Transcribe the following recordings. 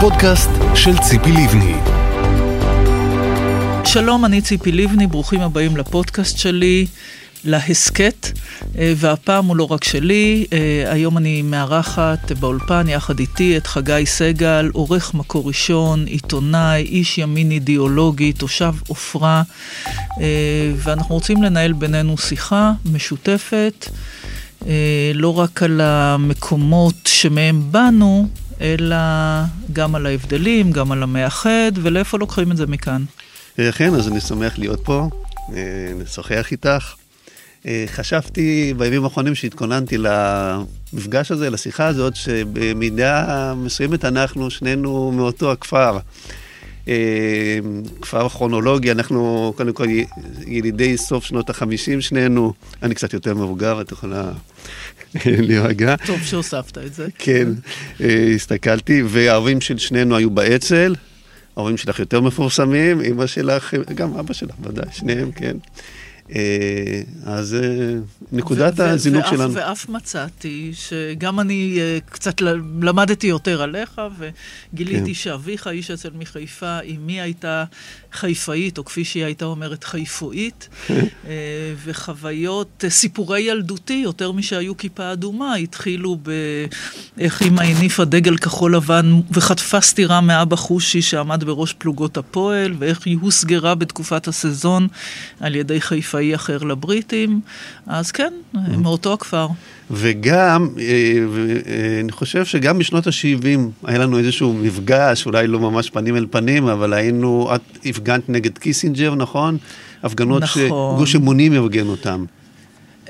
הפודקאסט של ציפי לבני. שלום, אני ציפי לבני, ברוכים הבאים לפודקאסט שלי, להסכת, אה, והפעם הוא לא רק שלי, אה, היום אני מארחת באולפן יחד איתי את חגי סגל, עורך מקור ראשון, עיתונאי, איש ימין אידיאולוגי, תושב עופרה, אה, ואנחנו רוצים לנהל בינינו שיחה משותפת. לא רק על המקומות שמהם באנו, אלא גם על ההבדלים, גם על המאחד, ולאיפה לוקחים את זה מכאן. כן, אז אני שמח להיות פה, לשוחח איתך. חשבתי בימים האחרונים שהתכוננתי למפגש הזה, לשיחה הזאת, שבמידה מסוימת אנחנו שנינו מאותו הכפר. כפר כרונולוגי, אנחנו קודם כל ילידי סוף שנות החמישים שנינו, אני קצת יותר מבוגר, את יכולה להירגע. טוב שהוספת את זה. כן, הסתכלתי, וההורים של שנינו היו באצ"ל, ההורים שלך יותר מפורסמים, אמא שלך, גם אבא שלך ודאי, שניהם, כן. אז נקודת הזינוק שלנו. ואף מצאתי שגם אני קצת למדתי יותר עליך, וגיליתי כן. שאביך, איש אצל מחיפה, אמי הייתה חיפאית, או כפי שהיא הייתה אומרת, חיפואית, וחוויות, סיפורי ילדותי, יותר משהיו כיפה אדומה, התחילו באיך אמא הניפה דגל כחול לבן וחטפה סטירה מאבא חושי שעמד בראש פלוגות הפועל, ואיך היא הוסגרה בתקופת הסזון על ידי חיפה. צבאי אחר לבריטים, אז כן, מאותו הכפר. וגם, אה, אה, אני חושב שגם בשנות ה-70 היה לנו איזשהו מפגש, אולי לא ממש פנים אל פנים, אבל היינו, את הפגנת נגד קיסינג'ר, נכון? הפגנות נכון. שגוש אמונים ארגן אותן.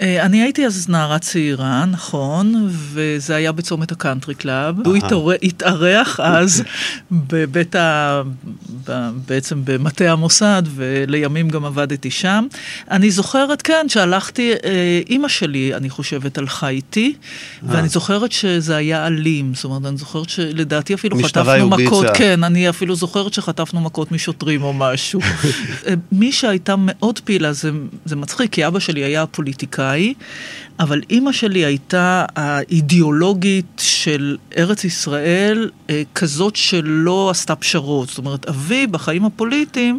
אה, אני הייתי אז נערה צעירה, נכון, וזה היה בצומת הקאנטרי קלאב. הוא התארח אז בבית ה... בעצם במטה המוסד, ולימים גם עבדתי שם. אני זוכרת, כן, שהלכתי, אה, אימא שלי, אני חושבת, הלכה איתי, ואני זוכרת שזה היה אלים. זאת אומרת, אני זוכרת שלדעתי אפילו חטפנו מכות. כן, אני אפילו זוכרת שחטפנו מכות משוטרים או משהו. אה, מי שהייתה מאוד פעילה, זה, זה מצחיק, כי אבא שלי היה פוליטיקאי. אמריקאי, אבל אימא שלי הייתה האידיאולוגית של ארץ ישראל, אה, כזאת שלא עשתה פשרות. זאת אומרת, אבי בחיים הפוליטיים...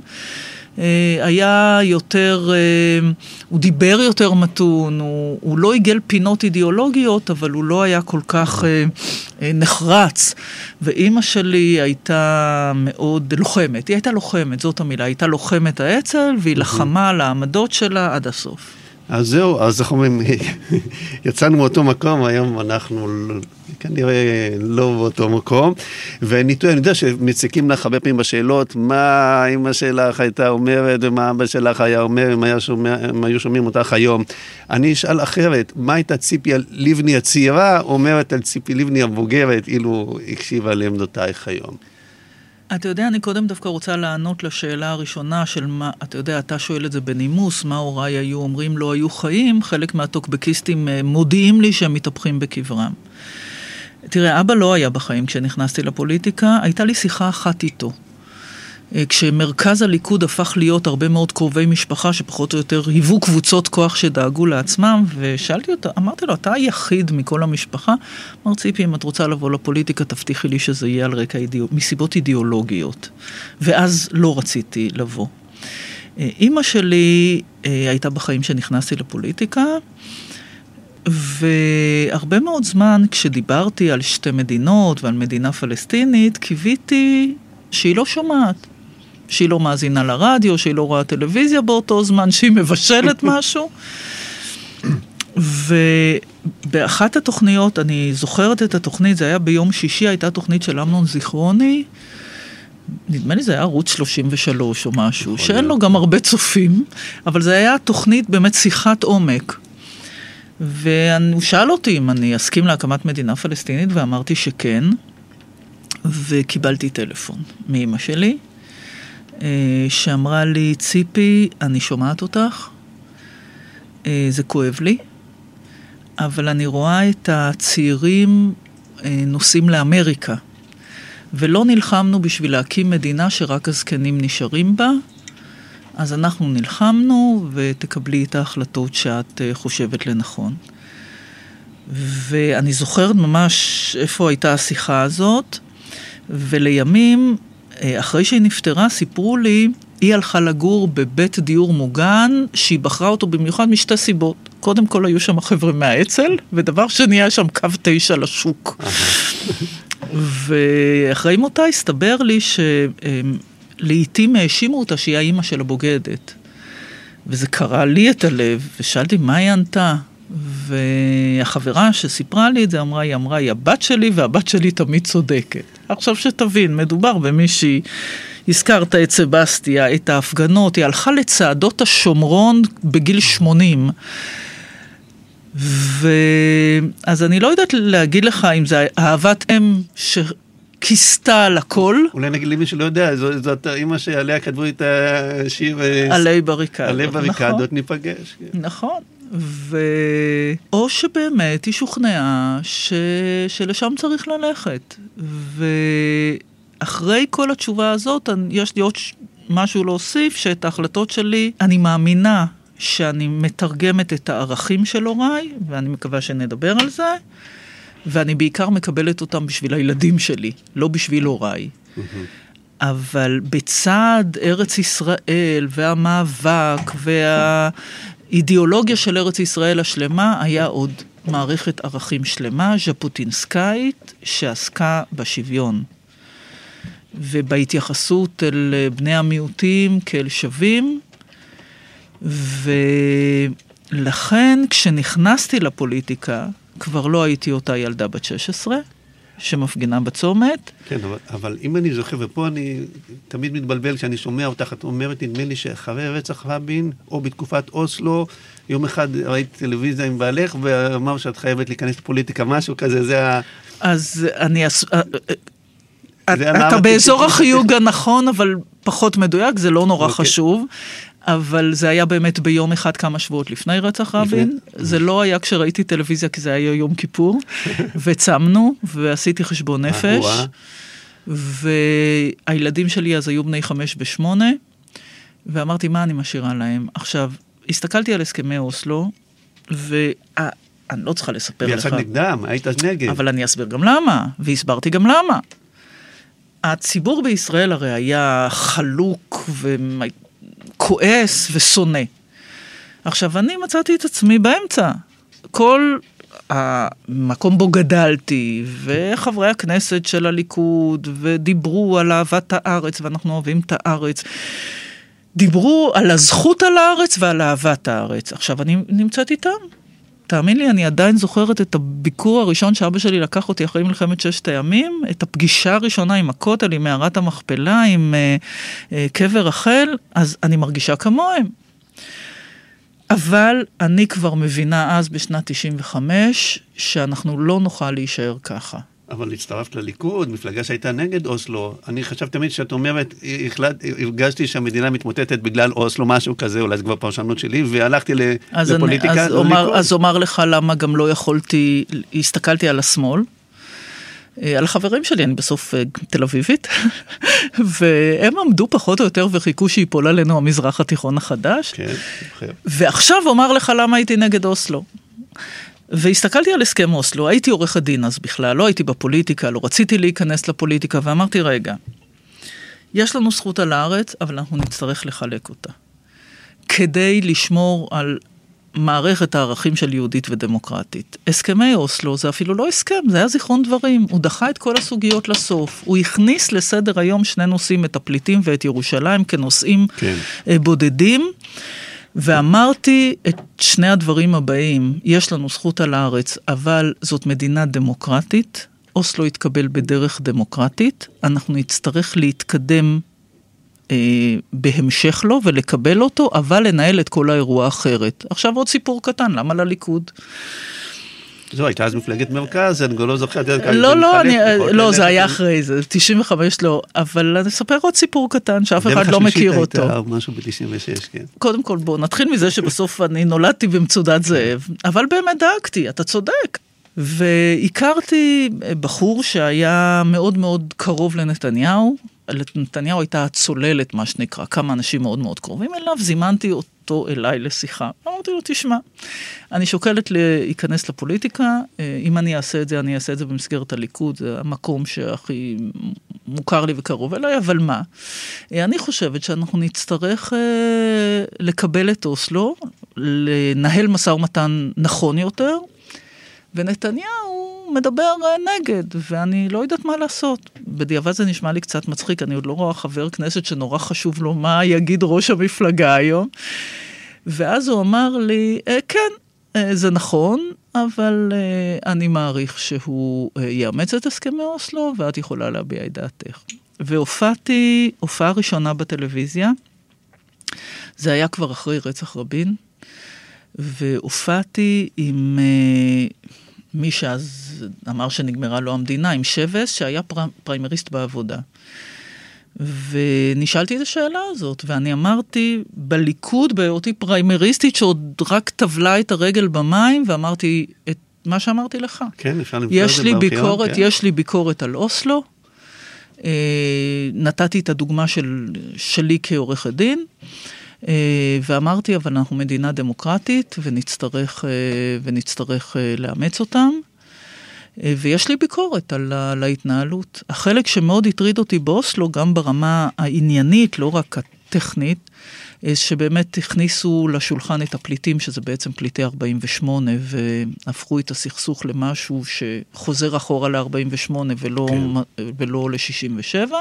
אה, היה יותר, אה, הוא דיבר יותר מתון, הוא, הוא לא עיגל פינות אידיאולוגיות, אבל הוא לא היה כל כך נחרץ. ואימא שלי הייתה מאוד לוחמת, היא הייתה לוחמת, זאת המילה, הייתה לוחמת האצ"ל, והיא לחמה על העמדות שלה עד הסוף. אז זהו, אז איך אומרים, יצאנו מאותו מקום, היום אנחנו כנראה לא באותו מקום. ואני יודע שמציקים לך הרבה פעמים בשאלות, מה אמא שלך הייתה אומרת ומה אבא שלך היה אומר, אם, היה שומע, אם היו שומעים אותך היום. אני אשאל אחרת, מה הייתה ציפי לבני הצעירה אומרת על ציפי לבני הבוגרת, אילו הקשיבה לעמדותייך היום? אתה יודע, אני קודם דווקא רוצה לענות לשאלה הראשונה של מה, אתה יודע, אתה שואל את זה בנימוס, מה הוריי היו אומרים לא היו חיים, חלק מהטוקבקיסטים אה, מודיעים לי שהם מתהפכים בקברם. תראה, אבא לא היה בחיים כשנכנסתי לפוליטיקה, הייתה לי שיחה אחת איתו. אה, כשמרכז הליכוד הפך להיות הרבה מאוד קרובי משפחה שפחות או יותר היוו קבוצות כוח שדאגו לעצמם, ושאלתי אותו, אמרתי לו, אתה היחיד מכל המשפחה? אמר ציפי, אם את רוצה לבוא לפוליטיקה, תבטיחי לי שזה יהיה על רקע אידיאו... מסיבות אידיאולוגיות. ואז לא רציתי לבוא. אה, אימא שלי אה, הייתה בחיים כשנכנסתי לפוליטיקה, והרבה מאוד זמן כשדיברתי על שתי מדינות ועל מדינה פלסטינית, קיוויתי שהיא לא שומעת. שהיא לא מאזינה לרדיו, שהיא לא רואה טלוויזיה באותו זמן, שהיא מבשלת משהו. ובאחת התוכניות, אני זוכרת את התוכנית, זה היה ביום שישי, הייתה תוכנית של אמנון זיכרוני, נדמה לי זה היה ערוץ 33 או משהו, שאין לו גם הרבה צופים, אבל זה היה תוכנית באמת שיחת עומק. והוא שאל אותי אם אני אסכים להקמת מדינה פלסטינית, ואמרתי שכן, וקיבלתי טלפון מאימא שלי, שאמרה לי, ציפי, אני שומעת אותך, אה, זה כואב לי, אבל אני רואה את הצעירים אה, נוסעים לאמריקה, ולא נלחמנו בשביל להקים מדינה שרק הזקנים נשארים בה, אז אנחנו נלחמנו, ותקבלי את ההחלטות שאת חושבת לנכון. ואני זוכרת ממש איפה הייתה השיחה הזאת. ולימים, אה, אחרי שהיא נפטרה, סיפרו לי, היא הלכה לגור בבית דיור מוגן, שהיא בחרה אותו במיוחד משתי סיבות. קודם כל היו שם חבר'ה מהאצ"ל, ודבר שני היה שם קו תשע לשוק. ואחרי מותה הסתבר לי שלעיתים האשימו אותה שהיא האימא של הבוגדת. וזה קרע לי את הלב, ושאלתי מה היא ענתה. והחברה שסיפרה לי את זה אמרה, היא אמרה, היא הבת שלי והבת שלי תמיד צודקת. עכשיו שתבין, מדובר במישהי, הזכרת את סבסטיה, את ההפגנות, היא הלכה לצעדות השומרון בגיל 80. ואז אני לא יודעת להגיד לך אם זה אהבת אם שכיסתה על הכל. אולי נגיד למי שלא יודע, זאת, זאת אימא שעליה כתבו את השיר... אה, עלי בריקדות. עלי בריקדות נכון, ניפגש. כן. נכון. ו... או שבאמת היא שוכנעה ש... שלשם צריך ללכת. ואחרי כל התשובה הזאת, יש לי עוד משהו להוסיף, שאת ההחלטות שלי, אני מאמינה שאני מתרגמת את הערכים של הוריי, ואני מקווה שנדבר על זה, ואני בעיקר מקבלת אותם בשביל הילדים שלי, לא בשביל הוריי. אבל בצד ארץ ישראל והמאבק והאידיאולוגיה של ארץ ישראל השלמה, היה עוד מערכת ערכים שלמה, ז'בוטינסקאית, שעסקה בשוויון. ובהתייחסות אל בני המיעוטים כאל שווים, ולכן כשנכנסתי לפוליטיקה, כבר לא הייתי אותה ילדה בת 16, שמפגינה בצומת. כן, אבל, אבל אם אני זוכר, ופה אני תמיד מתבלבל כשאני שומע אותך, את אומרת, נדמה לי שאחרי רצח רבין, או בתקופת אוסלו, יום אחד ראית טלוויזיה עם בעלך, ואמר שאת חייבת להיכנס לפוליטיקה, משהו כזה, זה ה... אז אני... אס... אה, אה, אתה באזור החיוג הנכון, אבל פחות מדויק, זה לא נורא okay. אוקיי. חשוב. אבל זה היה באמת ביום אחד כמה שבועות לפני רצח רבין. זה לא היה כשראיתי טלוויזיה, כי זה היה יום כיפור. וצמנו, ועשיתי חשבון נפש. והילדים שלי אז היו בני חמש ושמונה, ואמרתי, מה אני משאירה להם? עכשיו, הסתכלתי על הסכמי אוסלו, ואני לא צריכה לספר לך. ויצאת נגדם, היית נגד. אבל אני אסביר גם למה, והסברתי גם למה. הציבור בישראל הרי היה חלוק כועס ושונא. עכשיו, אני מצאתי את עצמי באמצע. כל המקום בו גדלתי, וחברי הכנסת של הליכוד, ודיברו על אהבת הארץ, ואנחנו אוהבים את הארץ. דיברו על הזכות על הארץ ועל אהבת הארץ. עכשיו, אני נמצאת איתם. תאמין לי, אני עדיין זוכרת את הביקור הראשון שאבא שלי לקח אותי אחרי מלחמת ששת הימים, את הפגישה הראשונה עם הכותל, עם מערת המכפלה, עם אה, אה, קבר רחל, אז אני מרגישה כמוהם. אבל אני כבר מבינה אז, בשנת 95, שאנחנו לא נוכל להישאר ככה. אבל הצטרפת לליכוד, מפלגה שהייתה נגד אוסלו. אני חשבתי תמיד שאת אומרת, החלט, הרגשתי שהמדינה מתמוטטת בגלל אוסלו, משהו כזה, אולי זו כבר פרשנות שלי, והלכתי אז לפוליטיקה. אני, אז, אומר, אז אומר לך למה גם לא יכולתי, הסתכלתי על השמאל. אה, על החברים שלי, אני בסוף אה, תל אביבית, והם עמדו פחות או יותר וחיכו שיפול עלינו המזרח התיכון החדש. כן, ועכשיו אומר לך למה הייתי נגד אוסלו. והסתכלתי על הסכם אוסלו, הייתי עורכת דין אז בכלל, לא הייתי בפוליטיקה, לא רציתי להיכנס לפוליטיקה, ואמרתי, רגע, יש לנו זכות על הארץ, אבל אנחנו נצטרך לחלק אותה. כדי לשמור על מערכת הערכים של יהודית ודמוקרטית. הסכמי אוסלו זה אפילו לא הסכם, זה היה זיכרון דברים. הוא דחה את כל הסוגיות לסוף. הוא הכניס לסדר היום שני נושאים, את הפליטים ואת ירושלים, כנושאים כן. אה, בודדים. ואמרתי את שני הדברים הבאים, יש לנו זכות על הארץ, אבל זאת מדינה דמוקרטית, אוסלו יתקבל בדרך דמוקרטית, אנחנו נצטרך להתקדם אה, בהמשך לו ולקבל אותו, אבל לנהל את כל האירוע אחרת. עכשיו עוד סיפור קטן, למה לליכוד? זו הייתה אז מפלגת מרכז, אני לא זוכר. לא, לא, אני, לא, זה היה אחרי זה, 95 לא, אבל אני אספר עוד סיפור קטן שאף אחד לא מכיר אותו. דרך השלישית הייתה משהו ב-96, כן. קודם כל בואו נתחיל מזה שבסוף אני נולדתי במצודת זאב, אבל באמת דאגתי, אתה צודק. והכרתי בחור שהיה מאוד מאוד קרוב לנתניהו, לנתניהו הייתה הצוללת, מה שנקרא, כמה אנשים מאוד מאוד קרובים אליו, זימנתי אותו. אליי לשיחה. אמרתי לו, תשמע, אני שוקלת להיכנס לפוליטיקה, אה, אם אני אעשה את זה, אני אעשה את זה במסגרת הליכוד, זה המקום שהכי מוכר לי וקרוב אליי, אבל מה? אה, אני חושבת שאנחנו נצטרך אה, לקבל את אוסלו, לנהל משא ומתן נכון יותר, ונתניהו מדבר נגד, ואני לא יודעת מה לעשות. בדיעבד זה נשמע לי קצת מצחיק, אני עוד לא רואה חבר כנסת שנורא חשוב לו מה יגיד ראש המפלגה היום. ואז הוא אמר לי, כן, זה נכון, אבל אני מעריך שהוא יאמץ את הסכמי אוסלו, ואת יכולה להביע את דעתך. והופעתי, הופעה ראשונה בטלוויזיה, זה היה כבר אחרי רצח רבין, והופעתי עם מי שאז אמר שנגמרה לו המדינה, עם שבס, שהיה פר... פריימריסט בעבודה. ונשאלתי את השאלה הזאת, ואני אמרתי, בליכוד, בהיותי פריימריסטית שעוד רק טבלה את הרגל במים, ואמרתי את מה שאמרתי לך. כן, אפשר למצוא את זה בארכיון. כן. יש לי ביקורת על אוסלו. אה, נתתי את הדוגמה של, שלי כעורכת דין. אה, ואמרתי, אבל אנחנו מדינה דמוקרטית ונצטרך, אה, ונצטרך אה, לאמץ אותם. ויש לי ביקורת על, על ההתנהלות. החלק שמאוד הטריד אותי באוסלו, גם ברמה העניינית, לא רק הטכנית, שבאמת הכניסו לשולחן את הפליטים, שזה בעצם פליטי 48, והפכו את הסכסוך למשהו שחוזר אחורה ל-48 ולא, כן. ולא ל-67.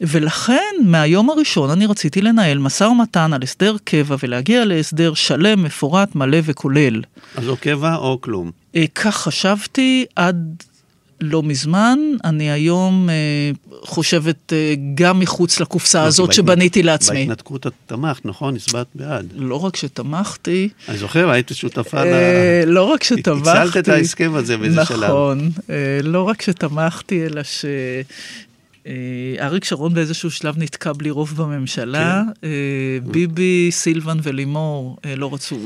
ולכן, מהיום הראשון אני רציתי לנהל משא ומתן על הסדר קבע ולהגיע להסדר שלם, מפורט, מלא וכולל. אז או קבע או כלום. אה, כך חשבתי עד לא מזמן, אני היום אה, חושבת אה, גם מחוץ לקופסה לא, הזאת בהתנ... שבניתי לעצמי. בהתנתקות את תמכת, נכון? הצבעת בעד. לא רק שתמכתי. אני זוכר, היית שותפה אה, ל... לא רק שתמכתי. הצלת את ההסכם הזה באיזה נכון, שלב. נכון, אה, לא רק שתמכתי, אלא ש... אה, אריק שרון באיזשהו שלב נתקע בלי רוב בממשלה, כן. אה, ביבי, סילבן ולימור אה, לא רצו...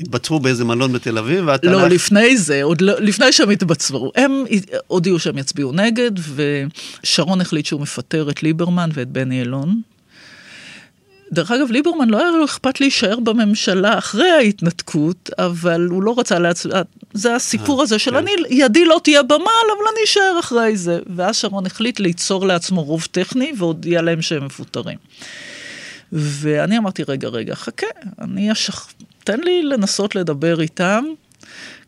התבצרו באיזה מלון בתל אביב, ואת לא. לפני זה, עוד לא, לפני שהם התבצרו. הם הודיעו שהם יצביעו נגד, ושרון החליט שהוא מפטר את ליברמן ואת בני אלון. דרך אגב, ליברמן לא היה לו אכפת להישאר בממשלה אחרי ההתנתקות, אבל הוא לא רצה להצ... זה הסיפור הזה של כן. אני, ידי לא תהיה במעל, אבל אני אשאר אחרי זה. ואז שרון החליט ליצור לעצמו רוב טכני והודיע להם שהם מפוטרים. ואני אמרתי, רגע, רגע, חכה, אני אשכ... תן לי לנסות לדבר איתם.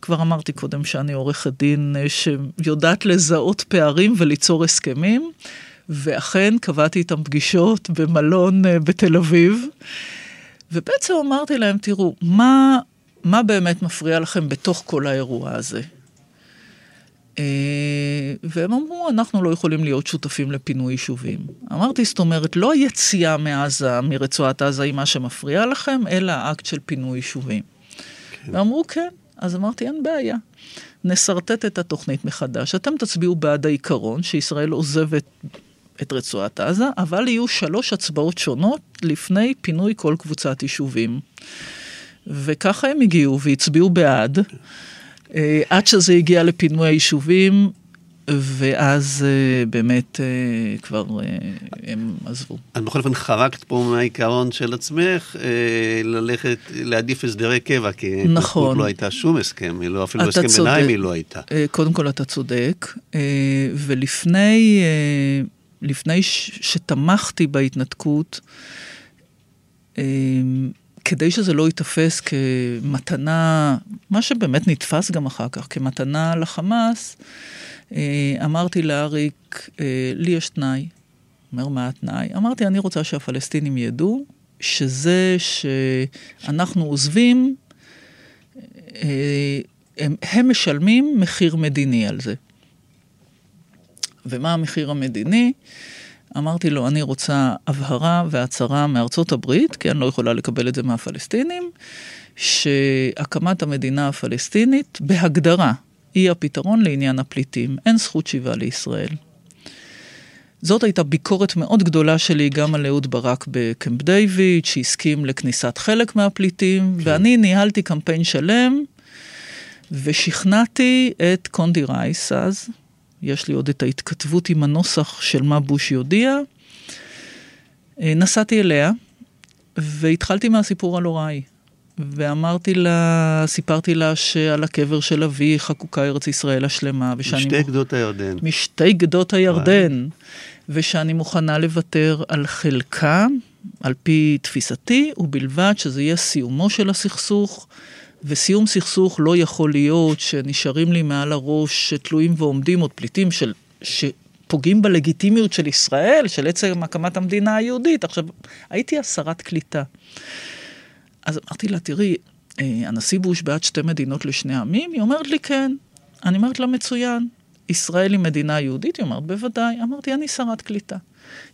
כבר אמרתי קודם שאני עורכת דין אה, שיודעת לזהות פערים וליצור הסכמים. ואכן קבעתי איתם פגישות במלון אה, בתל אביב, ובעצם אמרתי להם, תראו, מה, מה באמת מפריע לכם בתוך כל האירוע הזה? אה, והם אמרו, אנחנו לא יכולים להיות שותפים לפינוי יישובים. אמרתי, זאת אומרת, לא היציאה מעזה, מרצועת עזה היא מה שמפריע לכם, אלא האקט של פינוי יישובים. כן. ואמרו, כן. אז אמרתי, אין בעיה. נשרטט את התוכנית מחדש. אתם תצביעו בעד העיקרון שישראל עוזבת את רצועת עזה, אבל יהיו שלוש הצבעות שונות לפני פינוי כל קבוצת יישובים. וככה הם הגיעו והצביעו בעד, אה, עד שזה הגיע לפינוי היישובים, ואז אה, באמת אה, כבר הם עזבו. את בכל אופן חרקת פה מהעיקרון של עצמך ללכת, להעדיף הסדרי קבע, כי נכון. לא הייתה שום הסכם, לא, אפילו הסכם ביניים היא לא הייתה. קודם כל אתה צודק, ולפני... לפני שתמכתי בהתנתקות, אמ, כדי שזה לא ייתפס כמתנה, מה שבאמת נתפס גם אחר כך, כמתנה לחמאס, אה, אמרתי לאריק, אה, לי יש תנאי. אומר, מה התנאי? אמרתי, אני רוצה שהפלסטינים ידעו שזה שאנחנו עוזבים, אה, הם, הם משלמים מחיר מדיני על זה. ומה המחיר המדיני? אמרתי לו, אני רוצה הבהרה והצהרה מארצות הברית, כי אני לא יכולה לקבל את זה מהפלסטינים, שהקמת המדינה הפלסטינית, בהגדרה, היא הפתרון לעניין הפליטים. אין זכות שיבה לישראל. זאת הייתה ביקורת מאוד גדולה שלי גם על אהוד ברק בקמפ דיוויד, שהסכים לכניסת חלק מהפליטים, כן. ואני ניהלתי קמפיין שלם ושכנעתי את קונדי רייס אז, יש לי עוד את ההתכתבות עם הנוסח של מה בוש יודיע. אה, נסעתי אליה, והתחלתי מהסיפור על הוריי. ואמרתי לה, סיפרתי לה שעל הקבר של אבי חקוקה ארץ ישראל השלמה. ושאני... משתי גדות הירדן. משתי גדות הירדן. ושאני מוכנה לוותר על חלקה, על פי תפיסתי, ובלבד שזה יהיה סיומו של הסכסוך. וסיום סכסוך לא יכול להיות שנשארים לי מעל הראש תלויים ועומדים עוד פליטים של, שפוגעים בלגיטימיות של ישראל, של עצם הקמת המדינה היהודית. עכשיו, הייתי הסרת קליטה. אז אמרתי לה, תראי, אה, הנשיא בוש בעד שתי מדינות לשני עמים? היא אומרת לי, כן. אני אומרת לה, מצוין. ישראל היא מדינה יהודית? היא אומרת, בוודאי. אמרתי, אני שרת קליטה.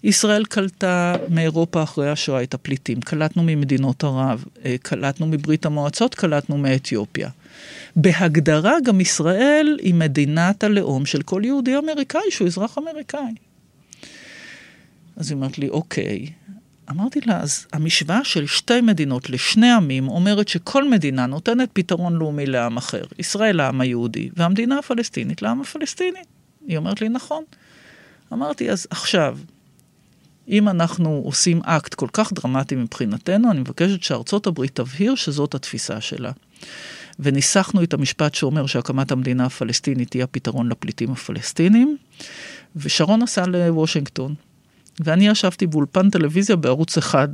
ישראל קלטה מאירופה אחרי השואה את הפליטים. קלטנו ממדינות ערב, אה, קלטנו מברית המועצות, קלטנו מאתיופיה. בהגדרה גם ישראל היא מדינת הלאום של כל יהודי אמריקאי שהוא אזרח אמריקאי. אז היא אומרת לי, אוקיי. אמרתי לה, אז המשוואה של שתי מדינות לשני עמים אומרת שכל מדינה נותנת פתרון לאומי לעם אחר. ישראל לעם היהודי, והמדינה הפלסטינית לעם הפלסטיני. היא אומרת לי, נכון. אמרתי, אז עכשיו, אם אנחנו עושים אקט כל כך דרמטי מבחינתנו, אני מבקשת שארצות הברית תבהיר שזאת התפיסה שלה. וניסחנו את המשפט שאומר שהקמת המדינה הפלסטינית תהיה הפתרון לפליטים הפלסטינים, ושרון נסע לוושינגטון, ואני ישבתי באולפן טלוויזיה בערוץ אחד.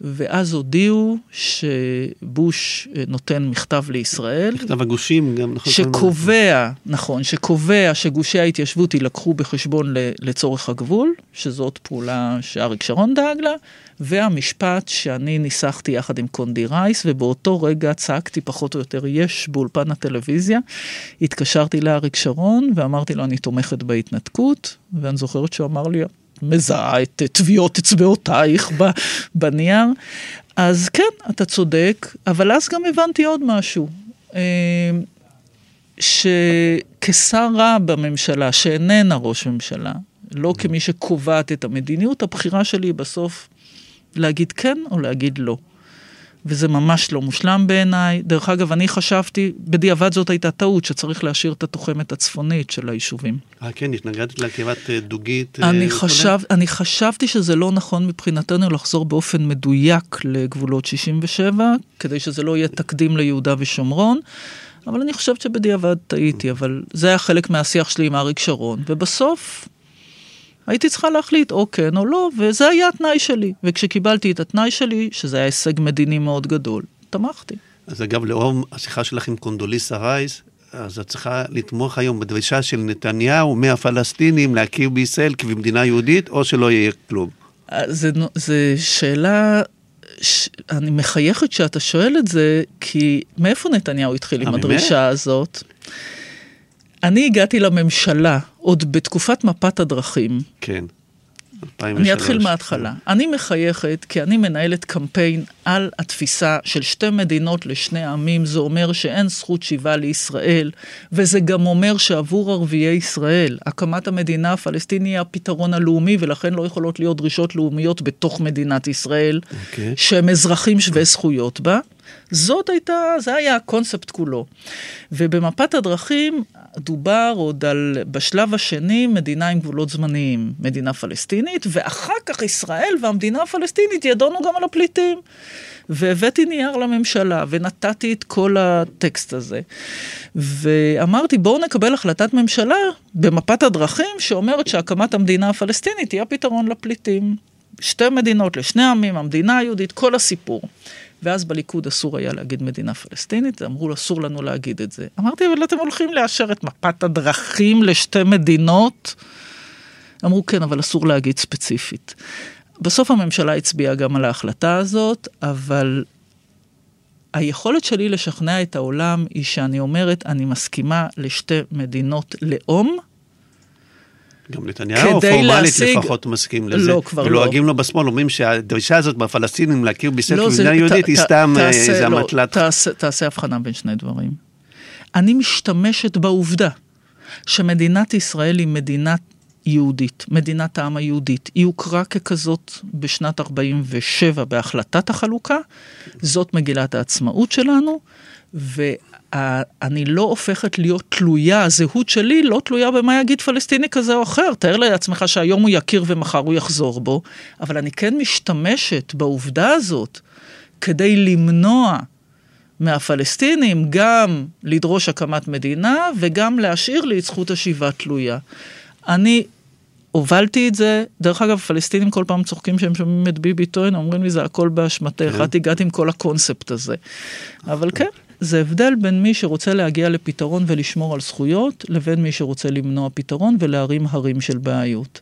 ואז הודיעו שבוש אה, נותן מכתב לישראל. מכתב הגושים גם, נכון? שקובע, נכון, שקובע שגושי ההתיישבות יילקחו בחשבון לצורך הגבול, שזאת פעולה שאריק שרון דאג לה, והמשפט שאני ניסחתי יחד עם קונדי רייס, ובאותו רגע צעקתי פחות או יותר יש באולפן הטלוויזיה. התקשרתי לאריק שרון ואמרתי לו, אני תומכת בהתנתקות, ואני זוכרת שהוא אמר לי, מזהה את טביעות אצבעותייך בנייר. אז כן, אתה צודק, אבל אז גם הבנתי עוד משהו. אה, שכשר רע בממשלה, שאיננה ראש ממשלה, לא כמי שקובעת את המדיניות, הבחירה שלי בסוף להגיד כן או להגיד לא. וזה ממש לא מושלם בעיניי. דרך אגב, אני חשבתי, בדיעבד זאת הייתה טעות, שצריך להשאיר את התוחמת הצפונית של היישובים. אה, כן, התנגדת לעקירת אה, דוגית. אה, אני, חשב, אני חשבתי שזה לא נכון מבחינתנו לחזור באופן מדויק לגבולות 67, כדי שזה לא יהיה תקדים ליהודה ושומרון. אבל אני חושבת שבדיעבד טעיתי, אבל זה היה חלק מהשיח שלי עם אריק שרון. ובסוף, הייתי צריכה להחליט או כן או לא, וזה היה התנאי שלי. וכשקיבלתי את התנאי שלי, שזה היה הישג מדיני מאוד גדול, תמכתי. אז אגב, לאור השיחה שלך עם קונדוליסה רייס, אז את צריכה לתמוך היום בדרישה של נתניהו מהפלסטינים להכיר בישראל כבמדינה יהודית, או שלא יהיה כלום. זו שאלה ש... אני מחייכת שאתה שואל את זה, כי מאיפה נתניהו התחיל עם אה, הדרישה הזאת? אני הגעתי לממשלה עוד בתקופת מפת הדרכים. כן. 2003. אני אתחיל מההתחלה. אני מחייכת כי אני מנהלת קמפיין על התפיסה של שתי מדינות לשני עמים. זה אומר שאין זכות שיבה לישראל, וזה גם אומר שעבור ערביי ישראל, הקמת המדינה הפלסטינית היא הפתרון הלאומי, ולכן לא יכולות להיות דרישות לאומיות בתוך מדינת ישראל, okay. אוקיי. שהם אזרחים שווי זכויות בה. זאת הייתה, זה היה הקונספט כולו. ובמפת הדרכים דובר עוד על, בשלב השני, מדינה עם גבולות זמניים, מדינה פלסטינית, ואחר כך ישראל והמדינה הפלסטינית ידונו גם על הפליטים. והבאתי נייר לממשלה ונתתי את כל הטקסט הזה. ואמרתי, בואו נקבל החלטת ממשלה במפת הדרכים שאומרת שהקמת המדינה הפלסטינית היא הפתרון לפליטים. שתי מדינות לשני עמים, המדינה היהודית, כל הסיפור. ואז בליכוד אסור היה להגיד מדינה פלסטינית, אמרו אסור לנו להגיד את זה. אמרתי, אבל אתם הולכים לאשר את מפת הדרכים לשתי מדינות? אמרו, כן, אבל אסור להגיד ספציפית. בסוף הממשלה הצביעה גם על ההחלטה הזאת, אבל היכולת שלי לשכנע את העולם היא שאני אומרת, אני מסכימה לשתי מדינות לאום, גם נתניהו פורמלית להשיג... לפחות מסכים לזה. לא, כבר לא. ולועגים לו בשמאל, אומרים שהדרישה הזאת בפלסטינים להכיר בישראל לא, כמדינה יהודית ת, היא סתם איזה אה, אמתלת... לא, תעשה, תעשה הבחנה בין שני דברים. אני משתמשת בעובדה שמדינת ישראל היא מדינת יהודית, מדינת העם היהודית. היא הוכרה ככזאת בשנת 47' בהחלטת החלוקה, זאת מגילת העצמאות שלנו, ואני לא הופכת להיות תלויה, הזהות שלי לא תלויה במה יגיד פלסטיני כזה או אחר. תאר לעצמך שהיום הוא יכיר ומחר הוא יחזור בו, אבל אני כן משתמשת בעובדה הזאת כדי למנוע מהפלסטינים גם לדרוש הקמת מדינה וגם להשאיר לי את זכות השיבה תלויה. אני הובלתי את זה, דרך אגב, פלסטינים כל פעם צוחקים שהם שומעים את ביבי טוען, אומרים לי זה הכל באשמתך, כן. את הגעת עם כל הקונספט הזה. אבל כן, זה הבדל בין מי שרוצה להגיע לפתרון ולשמור על זכויות, לבין מי שרוצה למנוע פתרון ולהרים הרים של בעיות.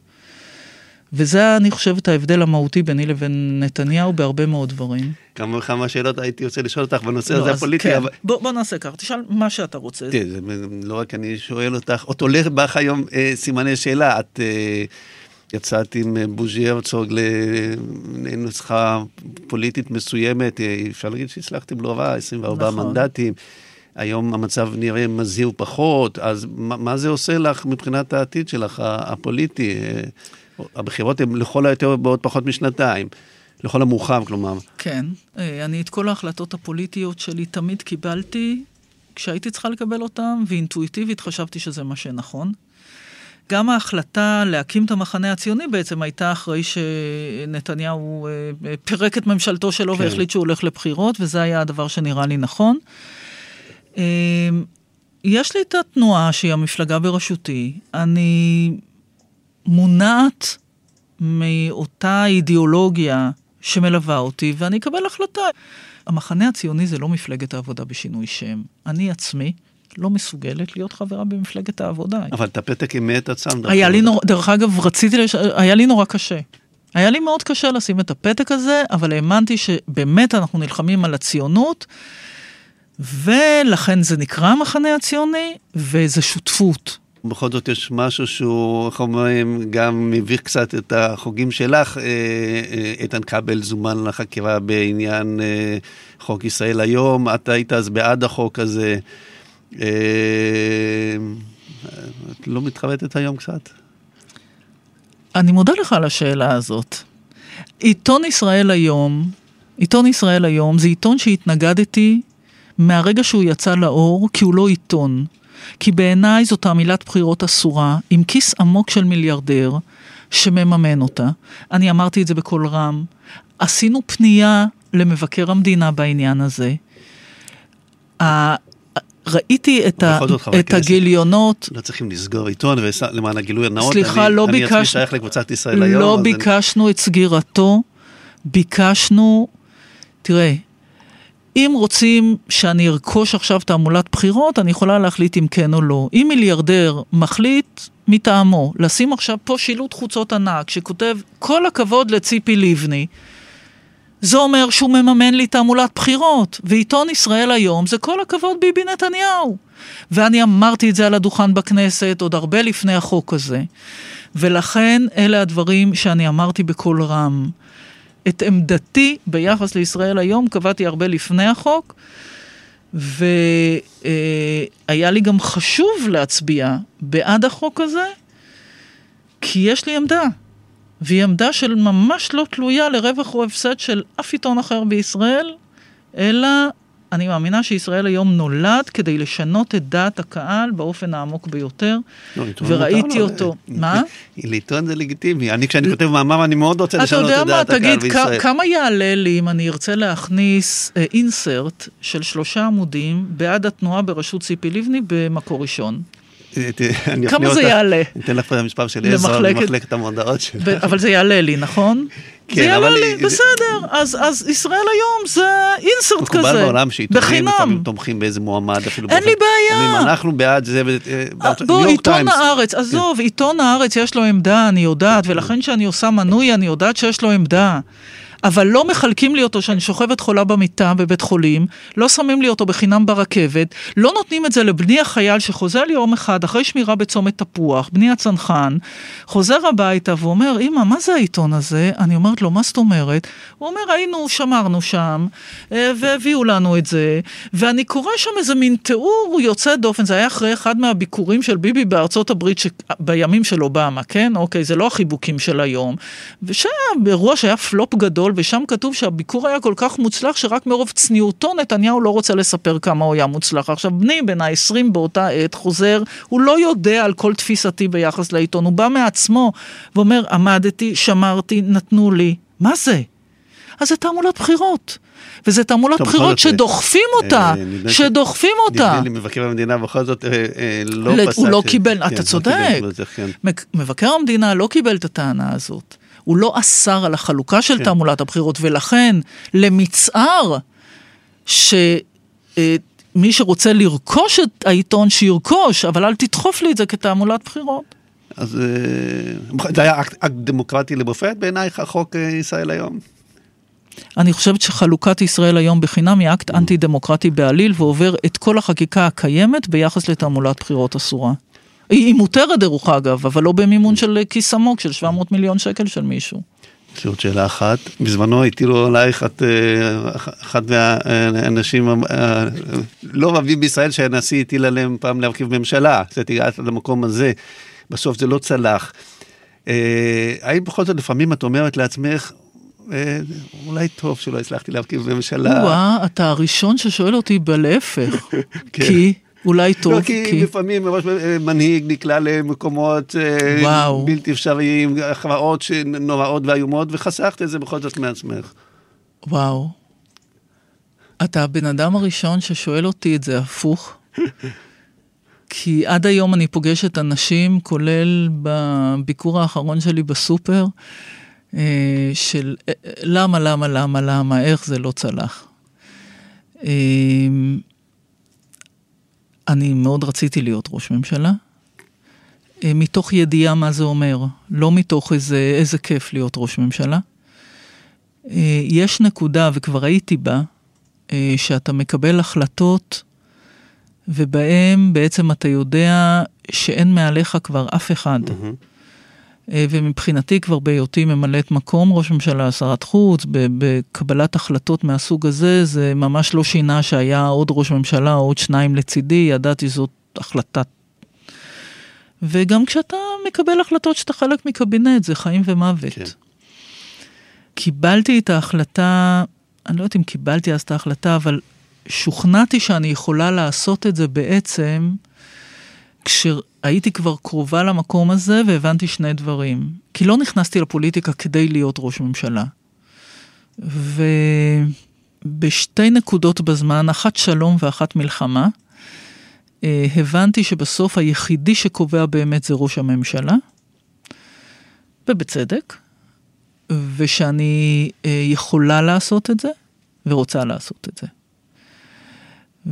וזה, אני חושבת, ההבדל המהותי ביני לבין נתניהו בהרבה מאוד דברים. כמה וכמה שאלות הייתי רוצה לשאול אותך בנושא לא, הזה הפוליטי, כן. אבל... בוא, בוא נעשה ככה, תשאל מה שאתה רוצה. תראי, זה לא רק אני שואל אותך, עוד הולך בך היום אה, סימני שאלה, את אה, יצאת עם אה, בוז'י הרצוג לנוסחה פוליטית מסוימת, אה, אפשר להגיד שהצלחתם לא רע, 24 נכון. מנדטים. היום המצב נראה מזהיר פחות, אז מה, מה זה עושה לך מבחינת העתיד שלך, הפוליטי? אה, הבחירות הן לכל היותר בעוד פחות משנתיים, לכל המאוחר, כלומר. כן, אני את כל ההחלטות הפוליטיות שלי תמיד קיבלתי כשהייתי צריכה לקבל אותן, ואינטואיטיבית חשבתי שזה מה שנכון. גם ההחלטה להקים את המחנה הציוני בעצם הייתה אחרי שנתניהו אה, פירק את ממשלתו שלו כן. והחליט שהוא הולך לבחירות, וזה היה הדבר שנראה לי נכון. אה, יש לי את התנועה שהיא המפלגה בראשותי. אני מונעת מאותה אידיאולוגיה שמלווה אותי, ואני אקבל החלטה. המחנה הציוני זה לא מפלגת העבודה בשינוי שם. אני עצמי לא מסוגלת להיות חברה במפלגת העבודה. אבל את הפתק עם מאת עצם. היה לי נורא, דרך אגב, רציתי, לש... היה לי נורא קשה. היה לי מאוד קשה לשים את הפתק הזה, אבל האמנתי שבאמת אנחנו נלחמים על הציונות, ולכן זה נקרא המחנה הציוני, וזה שותפות. בכל זאת יש משהו שהוא, איך אומרים, גם מביך קצת את החוגים שלך. אה, אה, איתן כבל זומן לחקירה בעניין אה, חוק ישראל היום, את היית אז בעד החוק הזה. אה, את לא מתחרטת היום קצת? אני מודה לך על השאלה הזאת. עיתון ישראל היום, עיתון ישראל היום זה עיתון שהתנגדתי מהרגע שהוא יצא לאור, כי הוא לא עיתון. כי בעיניי זאת תעמילת בחירות אסורה, עם כיס עמוק של מיליארדר שמממן אותה. אני אמרתי את זה בקול רם. עשינו פנייה למבקר המדינה בעניין הזה. ראיתי את, ה- זאת, את. הגיליונות, לא צריכים לסגור עיתון, ולמען הגילוי הנאות, סליחה, אני, לא אני עצמי ביקש- שייך לקבוצת ישראל היום. לא אז אני- ביקשנו את סגירתו, ביקשנו, תראה, אם רוצים שאני ארכוש עכשיו תעמולת בחירות, אני יכולה להחליט אם כן או לא. אם מיליארדר מחליט מטעמו לשים עכשיו פה שילוט חוצות ענק שכותב כל הכבוד לציפי לבני, זה אומר שהוא מממן לי תעמולת בחירות, ועיתון ישראל היום זה כל הכבוד ביבי נתניהו. ואני אמרתי את זה על הדוכן בכנסת עוד הרבה לפני החוק הזה. ולכן אלה הדברים שאני אמרתי בקול רם. את עמדתי ביחס לישראל היום קבעתי הרבה לפני החוק, והיה לי גם חשוב להצביע בעד החוק הזה, כי יש לי עמדה. והיא עמדה של ממש לא תלויה לרווח או הפסד של אף עיתון אחר בישראל, אלא אני מאמינה שישראל היום נולד כדי לשנות את דעת הקהל באופן העמוק ביותר, לא, וראיתי. אותו. מה? לעיתון זה לגיטימי. אני, כשאני כותב מאמר, אני מאוד רוצה אתה לשנות יודע את מה, דעת הקהל תגיד, כ- בישראל. כמה יעלה לי אם אני ארצה להכניס אינסרט של שלושה עמודים בעד התנועה בראשות ציפי לבני במקור ראשון? אה, כמה זה יעלה? אני אתן לך את המספר של עזרא למחלקת- המודעות שלך. אבל זה יעלה לי, נכון? כן, זה יעלה לי, בסדר. אז ישראל היום זה אינסרט כזה. מקובל בעולם שעיתונים בחינם. לפעמים תומכים באיזה מועמד אפילו. אין לי בעיה. אנחנו בעד זה, אה, בארצות- בוא, עיתון. כן. הארץ, עזוב, עיתון הארץ יש לו עמדה, אני יודעת, ולכן כשאני עושה מנוי, אני יודעת שיש לו עמדה. אבל לא מחלקים לי אותו שאני שוכבת חולה במיטה בבית חולים, לא שמים לי אותו בחינם ברכבת, לא נותנים את זה לבני החייל שחוזר לי יום אחד אחרי שמירה בצומת תפוח, בני הצנחן, חוזר הביתה ואומר, אמא, מה זה העיתון הזה? אני אומרת לו, מה זאת אומרת? הוא אומר, היינו, שמרנו שם, אה, והביאו לנו את זה, ואני קורא שם איזה מין תיאור יוצא דופן, זה היה אחרי אחד מהביקורים של ביבי בארצות הברית ש... בימים של אובמה, כן? אוקיי, זה לא החיבוקים של היום. ושהיה אירוע שהיה פלופ גדול, ושם כתוב שהביקור היה כל כך מוצלח, שרק מרוב צניעותו נתניהו לא רוצה לספר כמה הוא היה מוצלח. עכשיו, בני בן ה-20 באותה עת חוזר, הוא לא יודע על כל תפיסתי ביחס לעיתון, הוא בא מעצמו ואומר, עמדתי, שמרתי, נתנו לי. מה זה? אז זה תעמולת בחירות. וזה תעמולת בחירות שדוחפים אותה, אה, שדוחפים אותה. נדמה לי מבקר המדינה בכל זאת אה, אה, לא פסק. הוא לא קיבל, אתה כן, לא צודק. כן. מבקר המדינה לא קיבל את הטענה הזאת. הוא לא אסר על החלוקה של כן. תעמולת הבחירות, ולכן למצער שמי שרוצה לרכוש את העיתון, שירכוש, אבל אל תדחוף לי את זה כתעמולת בחירות. אז זה היה אקט דמוקרטי למופת בעינייך, החוק ישראל היום? אני חושבת שחלוקת ישראל היום בחינם היא אקט אנטי דמוקרטי בעליל ועובר את כל החקיקה הקיימת ביחס לתעמולת בחירות אסורה. היא מותרת דרך אגב, אבל לא במימון של כיס עמוק של 700 מיליון שקל של מישהו. יש עוד שאלה אחת, בזמנו הטילו עלייך את אה, אחת מהאנשים אה, לא אוהבים בישראל שהנשיא הטיל עליהם פעם להרכיב ממשלה, זאת הגעת למקום הזה, בסוף זה לא צלח. אה, האם בכל זאת לפעמים את אומרת לעצמך, אולי טוב שלא הצלחתי להרכיב ממשלה. וואה, אתה הראשון ששואל אותי בלהפך. כן. כי? אולי טוב, לא, כי... כי לפעמים ממש מנהיג נקלע למקומות אה, וואו. בלתי אפשריים, הכרעות נוראות ואיומות, וחסכת את זה בכל זאת מעצמך. וואו. אתה הבן אדם הראשון ששואל אותי את זה הפוך. כי עד היום אני פוגשת אנשים, כולל בביקור האחרון שלי בסופר, אה, של אה, למה, למה, למה, למה, איך זה לא צלח. אה, אני מאוד רציתי להיות ראש ממשלה, מתוך ידיעה מה זה אומר, לא מתוך איזה, איזה כיף להיות ראש ממשלה. יש נקודה, וכבר הייתי בה, שאתה מקבל החלטות ובהם בעצם אתה יודע שאין מעליך כבר אף אחד. Mm-hmm. אה, ומבחינתי כבר בהיותי ממלאת מקום ראש ממשלה, שרת חוץ, בקבלת החלטות מהסוג הזה, זה ממש לא שינה שהיה עוד ראש ממשלה או עוד שניים לצידי, ידעתי זאת החלטה. וגם כשאתה מקבל החלטות שאתה חלק מקבינט, זה חיים ומוות. כן. קיבלתי את ההחלטה, אני לא יודעת אם קיבלתי אז את ההחלטה, אבל שוכנעתי שאני יכולה לעשות את זה בעצם כשהייתי כבר קרובה למקום הזה והבנתי שני דברים. כי לא נכנסתי לפוליטיקה כדי להיות ראש ממשלה. ובשתי נקודות בזמן, אחת שלום ואחת מלחמה, אה, הבנתי שבסוף היחידי שקובע באמת זה ראש הממשלה, ובצדק, ושאני אה, יכולה לעשות את זה ורוצה לעשות את זה.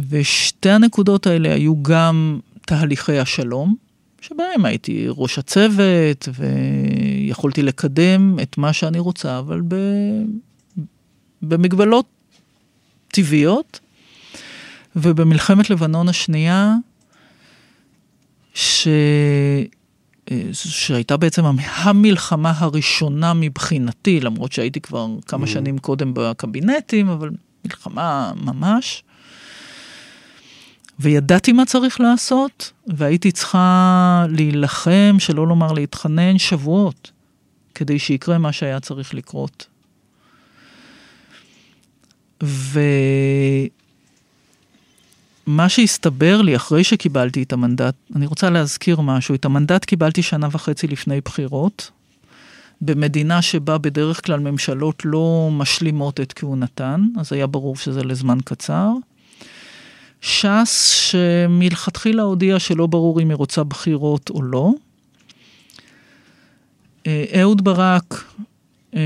ושתי הנקודות האלה היו גם תהליכי השלום, שבהם הייתי ראש הצוות ויכולתי לקדם את מה שאני רוצה, אבל ב... במגבלות טבעיות. ובמלחמת לבנון השנייה, ש... שהייתה בעצם המלחמה הראשונה מבחינתי, למרות שהייתי כבר כמה mm. שנים קודם בקבינטים, אבל מלחמה ממש. וידעתי מה צריך לעשות, והייתי צריכה להילחם, שלא לומר להתחנן, שבועות, כדי שיקרה מה שהיה צריך לקרות. ומה שהסתבר לי אחרי שקיבלתי את המנדט, אני רוצה להזכיר משהו, את המנדט קיבלתי שנה וחצי לפני בחירות, במדינה שבה בדרך כלל ממשלות לא משלימות את כהונתן, אז היה ברור שזה לזמן קצר. ש"ס שמלכתחילה הודיעה שלא ברור אם היא רוצה בחירות או לא. אה, אהוד ברק, אה,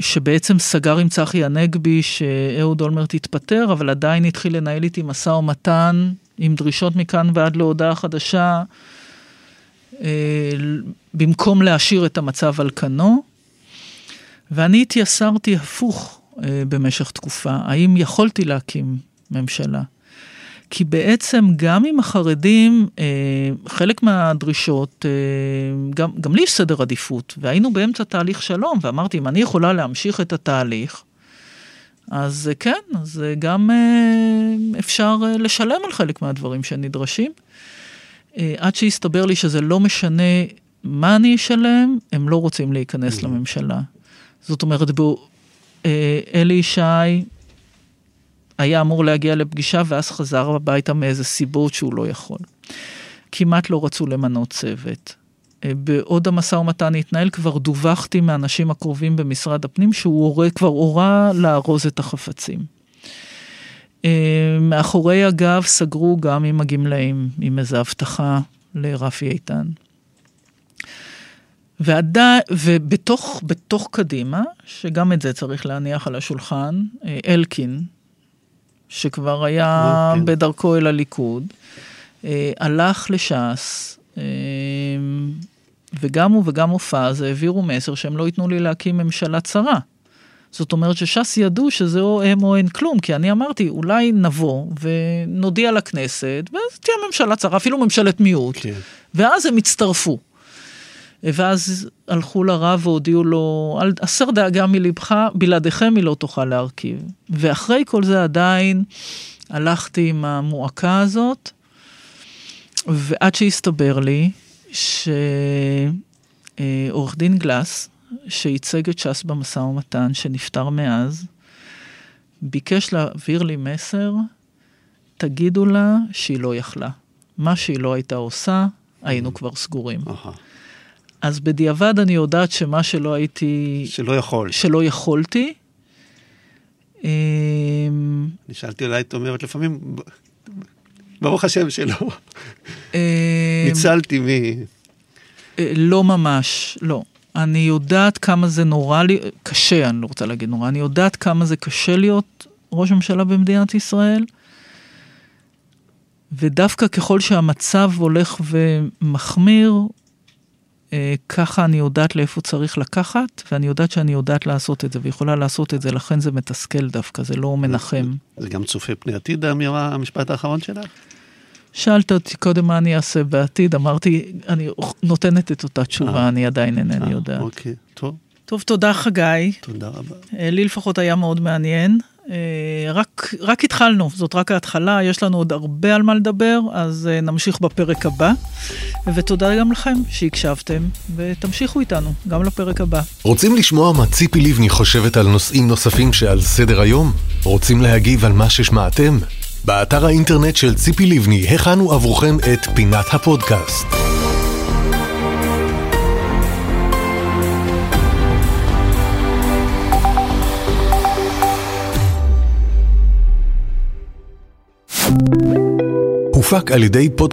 שבעצם סגר עם צחי הנגבי שאהוד אולמרט התפטר, אבל עדיין התחיל לנהל איתי משא ומתן עם דרישות מכאן ועד להודעה חדשה, אה, במקום להשאיר את המצב על כנו. ואני התייסרתי הפוך במשך תקופה, האם יכולתי להקים ממשלה. כי בעצם גם עם החרדים, אה, חלק מהדרישות, אה, גם, גם לי יש סדר עדיפות, והיינו באמצע תהליך שלום, ואמרתי, אם אני יכולה להמשיך את התהליך, אז אה, כן, אז גם אפשר לשלם על חלק מהדברים שנדרשים. עד שהסתבר לי שזה לא משנה מה אני אשלם, הם לא רוצים להיכנס Mhm. לממשלה. זאת אומרת, בו, אלי ישי היה אמור להגיע לפגישה ואז חזר הביתה מאיזה סיבות שהוא לא יכול. כמעט לא רצו למנות צוות. אה, בעוד המשא ומתן התנהל, כבר דווחתי מהאנשים הקרובים במשרד הפנים שהוא הורה, כבר הורה לארוז את החפצים. אה, מאחורי הגב סגרו גם עם הגמלאים, עם איזו הבטחה לרפי איתן. ועדיין, ובתוך בתוך קדימה, שגם את זה צריך להניח על השולחן, אה, אלקין, שכבר היה אוקיי. בדרכו אל הליכוד, אה, הלך לש"ס, אה, וגם הוא וגם מופז העבירו מסר שהם לא ייתנו לי להקים ממשלה צרה. זאת אומרת שש"ס ידעו שזה או הם או אין כלום, כי אני אמרתי, אולי נבוא ונודיע לכנסת, ואז תהיה ממשלה צרה, אפילו ממשלת מיעוט. כן. ואז הם הצטרפו. ואז הלכו לרב והודיעו לו, "אל- הסר דאגה מלבך, בלעדיכם היא לא תוכל להרכיב. ואחרי כל זה עדיין הלכתי עם המועקה הזאת, ועד שהסתבר לי שעורך דין גלס, שייצג את ש"ס במשא ומתן, שנפטר מאז, ביקש להעביר לי מסר, תגידו לה שהיא לא יכלה. מה שהיא לא הייתה עושה, היינו כבר סגורים. אהה. אז בדיעבד אני יודעת שמה שלא הייתי, שלא יכול. שלא יכולתי, אמ, אני שאלתי אולי, את אומרת לפעמים, ברוך השם שלא, אמ, ניצלתי מ... אה, לא ממש, לא. אני יודעת כמה זה נורא לי, קשה, אני לא רוצה להגיד נורא, אני יודעת כמה זה קשה להיות ראש ממשלה במדינת ישראל. ודווקא ככל שהמצב הולך ומחמיר, ככה אני יודעת לאיפה צריך לקחת, ואני יודעת שאני יודעת לעשות את זה, ויכולה לעשות את זה, לכן זה מתסכל דווקא, זה לא מנחם. זה גם צופה פני עתיד, האמירה, המשפט האחרון שלך? שאלת אותי קודם מה אני אעשה בעתיד, אמרתי, אני נותנת את אותה תשובה, אה. אני עדיין אינני אה, יודעת. אוקיי, טוב, טוב, תודה חגי. תודה רבה. אה, לי לפחות היה מאוד מעניין. אה, רק, רק התחלנו, זאת רק ההתחלה, יש לנו עוד הרבה על מה לדבר, אז אה, נמשיך בפרק הבא. ותודה גם לכם שהקשבתם, ותמשיכו איתנו, גם לפרק הבא. רוצים לשמוע מה ציפי לבני חושבת על נושאים נוספים שעל סדר היום? רוצים להגיב על מה ששמעתם? באתר האינטרנט של ציפי לבני הכנו עבורכם את פינת הפודקאסט. הופק על ידי פוד...